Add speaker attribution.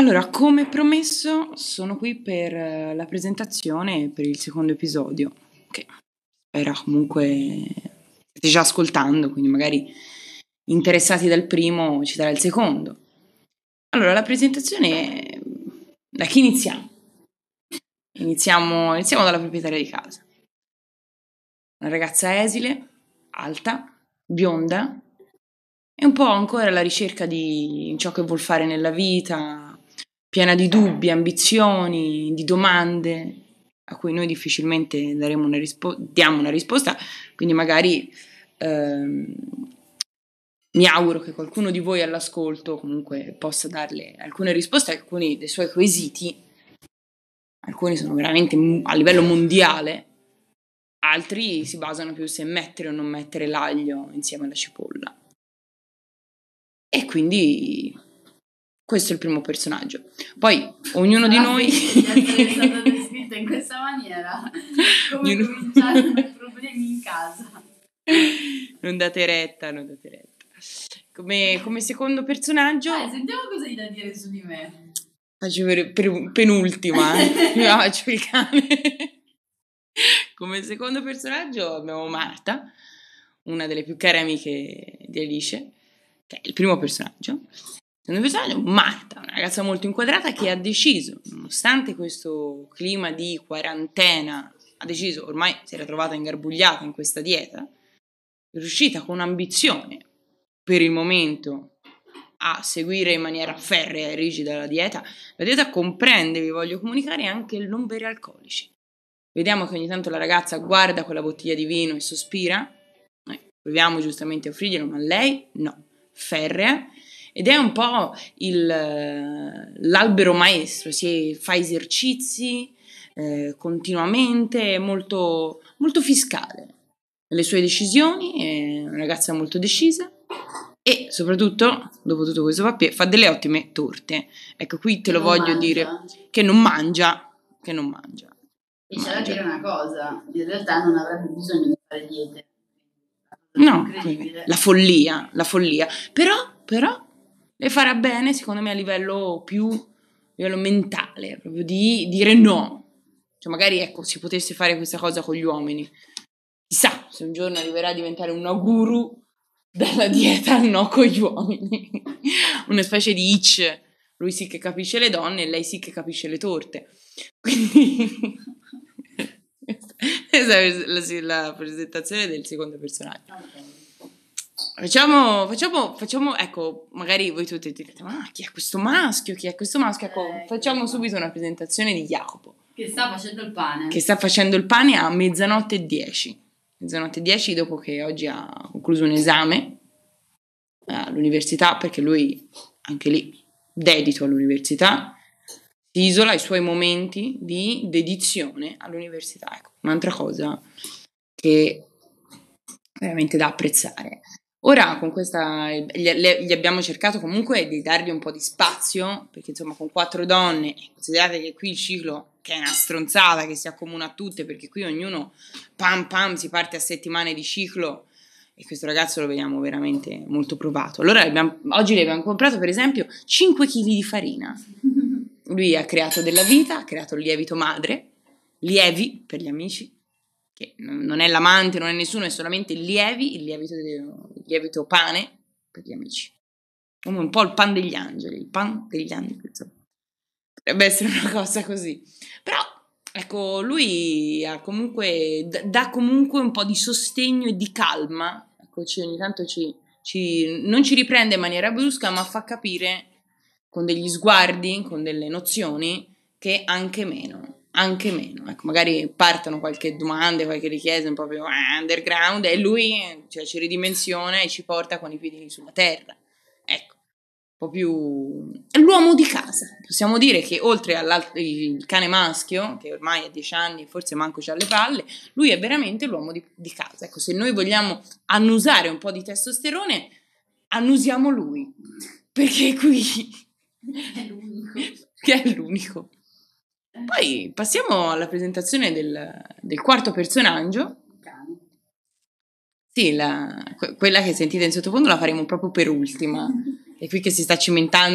Speaker 1: Allora, come promesso, sono qui per eh, la presentazione per il secondo episodio, che spero comunque state già ascoltando, quindi magari interessati dal primo ci darà il secondo. Allora, la presentazione, da chi iniziamo? Iniziamo, iniziamo dalla proprietaria di casa. Una ragazza esile, alta, bionda, e un po' ancora alla ricerca di ciò che vuol fare nella vita, piena di dubbi, ambizioni, di domande a cui noi difficilmente una rispo- diamo una risposta, quindi magari ehm, mi auguro che qualcuno di voi all'ascolto comunque possa darle alcune risposte a alcuni dei suoi quesiti, alcuni sono veramente a livello mondiale, altri si basano più se mettere o non mettere l'aglio insieme alla cipolla. E quindi questo è il primo personaggio. Poi ognuno di noi...
Speaker 2: è stata descritta in questa maniera, come ognuno... cominciare i problemi in casa.
Speaker 1: Non date retta, non date retta. Come, come secondo personaggio...
Speaker 2: Eh, sentiamo cosa hai da dire su di me.
Speaker 1: Faccio per, per penultima, eh. faccio il cane. Come secondo personaggio abbiamo Marta, una delle più care amiche di Alice, che è il primo personaggio. Secondo personaggio, Marta, una ragazza molto inquadrata che ha deciso, nonostante questo clima di quarantena, ha deciso, ormai si era trovata ingarbugliata in questa dieta, è riuscita con ambizione, per il momento, a seguire in maniera ferrea e rigida la dieta. La dieta comprende, vi voglio comunicare, anche il non bere alcolici. Vediamo che ogni tanto la ragazza guarda quella bottiglia di vino e sospira. Noi proviamo giustamente a offrirglielo, ma lei no, ferrea ed è un po' il, l'albero maestro, si fa esercizi eh, continuamente, molto, molto fiscale. Le sue decisioni, è una ragazza molto decisa e soprattutto, dopo tutto questo papier, fa delle ottime torte. Ecco, qui te lo voglio
Speaker 2: mangia.
Speaker 1: dire, che non mangia, che non mangia.
Speaker 2: E c'è da dire una cosa, in realtà non avrebbe bisogno di fare diete.
Speaker 1: No, la follia, la follia. Però, però, le farà bene, secondo me, a livello più a livello mentale, proprio di dire no. Cioè, magari ecco, si potesse fare questa cosa con gli uomini. Chissà se un giorno arriverà a diventare una guru della dieta no con gli uomini. Una specie di itch. Lui sì che capisce le donne e lei sì che capisce le torte. Quindi questa è la, la presentazione del secondo personaggio. Facciamo, facciamo, facciamo, ecco, magari voi tutti direte, ma chi è questo maschio? Chi è questo maschio? Ecco, eh, facciamo subito una presentazione di Jacopo.
Speaker 2: Che sta facendo il pane.
Speaker 1: Che sta facendo il pane a mezzanotte e dieci. Mezzanotte e dieci dopo che oggi ha concluso un esame all'università, perché lui, anche lì, dedito all'università, si isola i suoi momenti di dedizione all'università. Ecco, un'altra cosa che veramente da apprezzare. Ora con questa gli, abbiamo cercato comunque di dargli un po' di spazio, perché insomma con quattro donne, considerate che qui il ciclo che è una stronzata che si accomuna a tutte, perché qui ognuno pam pam si parte a settimane di ciclo e questo ragazzo lo vediamo veramente molto provato. Allora abbiamo, oggi le abbiamo comprato per esempio 5 kg di farina. Lui ha creato della vita, ha creato il lievito madre, lievi per gli amici, che non è l'amante, non è nessuno, è solamente il lievi, il lievito, lievito pane per gli amici. Come un po' il pan degli angeli, il pan degli angeli, insomma. Potrebbe essere una cosa così. Però, ecco, lui ha comunque, dà comunque un po' di sostegno e di calma. Ecco, ogni tanto ci, ci, non ci riprende in maniera brusca, ma fa capire con degli sguardi, con delle nozioni, che anche meno anche meno. Ecco, magari partono qualche domanda, qualche richiesta un po' più underground e lui cioè, ci ridimensiona e ci porta con i piedi sulla terra. Ecco, un po' più... È l'uomo di casa. Possiamo dire che oltre al cane maschio, che ormai ha 10 anni e forse manco c'ha le palle, lui è veramente l'uomo di, di casa. Ecco, se noi vogliamo annusare un po' di testosterone, annusiamo lui. Perché qui...
Speaker 2: È l'unico.
Speaker 1: che è l'unico. Poi passiamo alla presentazione del, del quarto personaggio. Sì, la, quella che sentite in sottofondo la faremo proprio per ultima. È qui che si sta cimentando